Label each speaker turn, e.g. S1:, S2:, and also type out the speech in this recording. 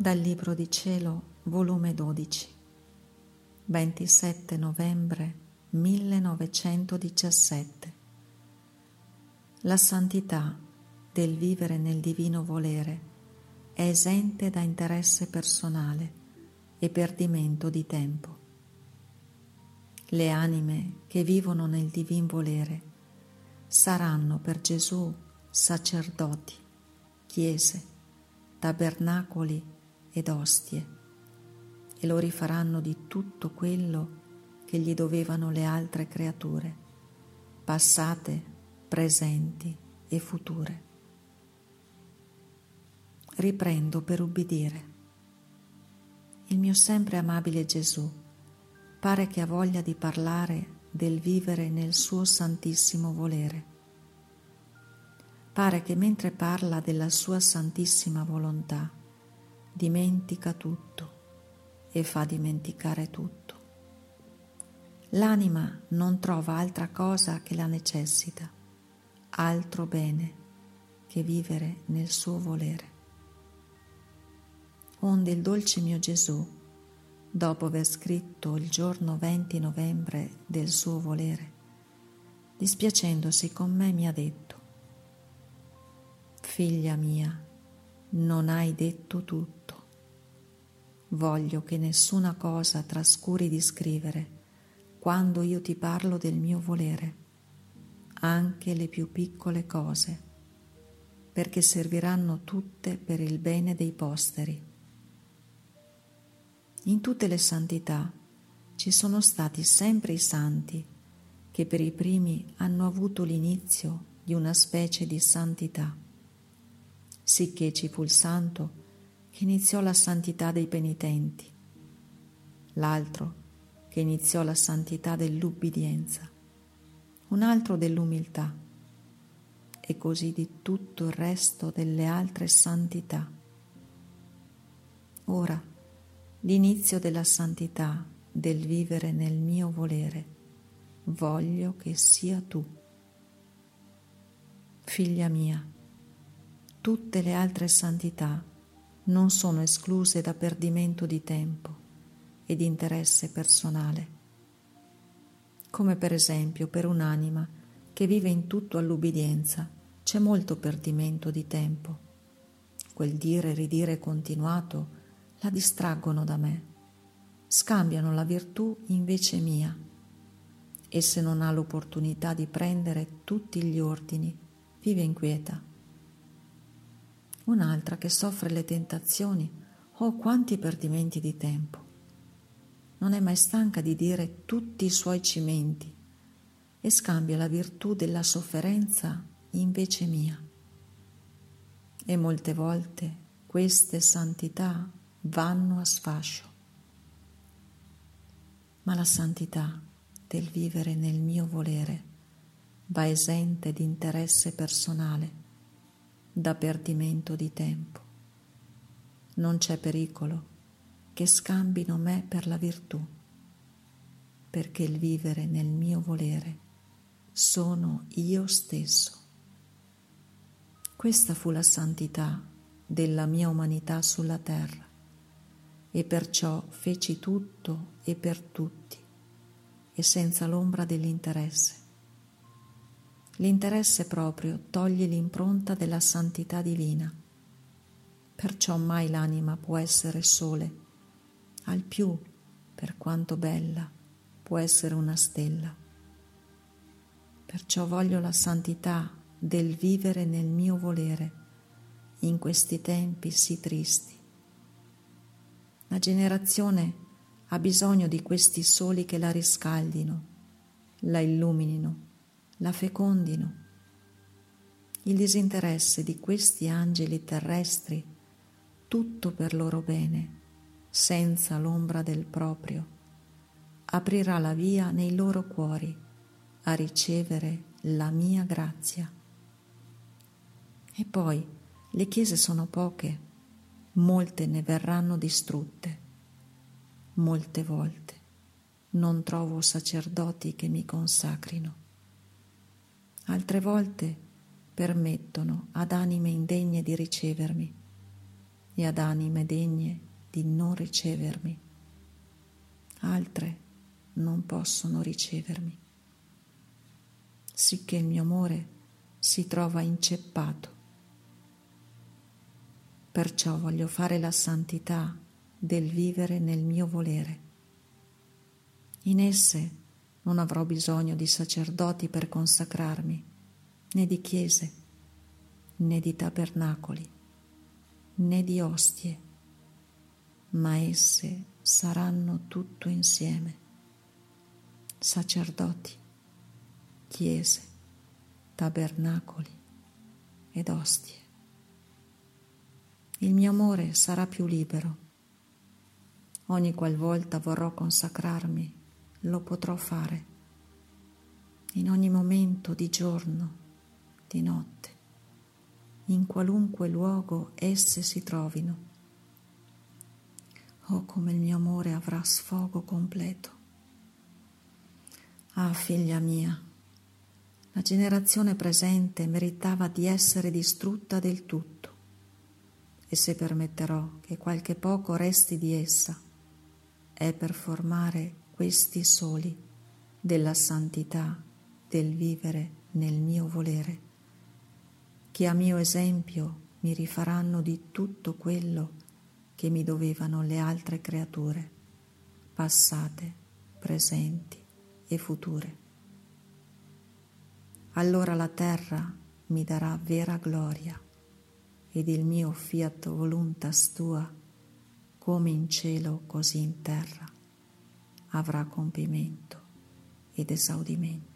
S1: Dal Libro di Cielo, volume 12, 27 novembre 1917. La santità del vivere nel divino volere è esente da interesse personale e perdimento di tempo. Le anime che vivono nel divin volere saranno per Gesù sacerdoti, chiese, tabernacoli ed ostie e lo rifaranno di tutto quello che gli dovevano le altre creature, passate, presenti e future. Riprendo per ubbidire. Il mio sempre amabile Gesù pare che ha voglia di parlare del vivere nel suo santissimo volere. Pare che mentre parla della sua santissima volontà, dimentica tutto e fa dimenticare tutto. L'anima non trova altra cosa che la necessita, altro bene che vivere nel suo volere. Onde il dolce mio Gesù, dopo aver scritto il giorno 20 novembre del suo volere, dispiacendosi con me mi ha detto, Figlia mia, non hai detto tutto Voglio che nessuna cosa trascuri di scrivere quando io ti parlo del mio volere, anche le più piccole cose, perché serviranno tutte per il bene dei posteri. In tutte le santità ci sono stati sempre i santi che per i primi hanno avuto l'inizio di una specie di santità, sicché ci fu il santo che iniziò la santità dei penitenti, l'altro che iniziò la santità dell'ubbidienza, un altro dell'umiltà e così di tutto il resto delle altre santità. Ora, l'inizio della santità del vivere nel mio volere, voglio che sia tu. Figlia mia, tutte le altre santità non sono escluse da perdimento di tempo e di interesse personale, come per esempio per un'anima che vive in tutto all'ubbidienza c'è molto perdimento di tempo. Quel dire e ridire continuato la distraggono da me, scambiano la virtù invece mia. E se non ha l'opportunità di prendere tutti gli ordini, vive inquieta un'altra che soffre le tentazioni, oh quanti perdimenti di tempo. Non è mai stanca di dire tutti i suoi cimenti e scambia la virtù della sofferenza invece mia. E molte volte queste santità vanno a sfascio. Ma la santità del vivere nel mio volere va esente di interesse personale da perdimento di tempo. Non c'è pericolo che scambino me per la virtù, perché il vivere nel mio volere sono io stesso. Questa fu la santità della mia umanità sulla terra e perciò feci tutto e per tutti e senza l'ombra dell'interesse L'interesse proprio toglie l'impronta della santità divina. Perciò mai l'anima può essere sole, al più, per quanto bella, può essere una stella. Perciò voglio la santità del vivere nel mio volere in questi tempi sì tristi. La generazione ha bisogno di questi soli che la riscaldino, la illuminino la fecondino. Il disinteresse di questi angeli terrestri, tutto per loro bene, senza l'ombra del proprio, aprirà la via nei loro cuori a ricevere la mia grazia. E poi le chiese sono poche, molte ne verranno distrutte. Molte volte non trovo sacerdoti che mi consacrino altre volte permettono ad anime indegne di ricevermi, e ad anime degne di non ricevermi. Altre non possono ricevermi, sicché il mio amore si trova inceppato. Perciò voglio fare la santità del vivere nel mio volere. In esse non avrò bisogno di sacerdoti per consacrarmi, né di chiese, né di tabernacoli, né di ostie ma esse saranno tutto insieme, sacerdoti, chiese, tabernacoli ed ostie. Il mio amore sarà più libero. Ogni qualvolta vorrò consacrarmi, lo potrò fare, in ogni momento di giorno, di notte, in qualunque luogo esse si trovino Oh, come il mio amore avrà sfogo completo. Ah, figlia mia, la generazione presente meritava di essere distrutta del tutto e se permetterò che qualche poco resti di essa, è per formare questi soli della santità del vivere nel mio volere, che a mio esempio mi rifaranno di tutto quello che mi dovevano le altre creature, passate, presenti e future. Allora la terra mi darà vera gloria ed il mio fiat voluntas tua, come in cielo così in terra, avrà compimento ed esaudimento.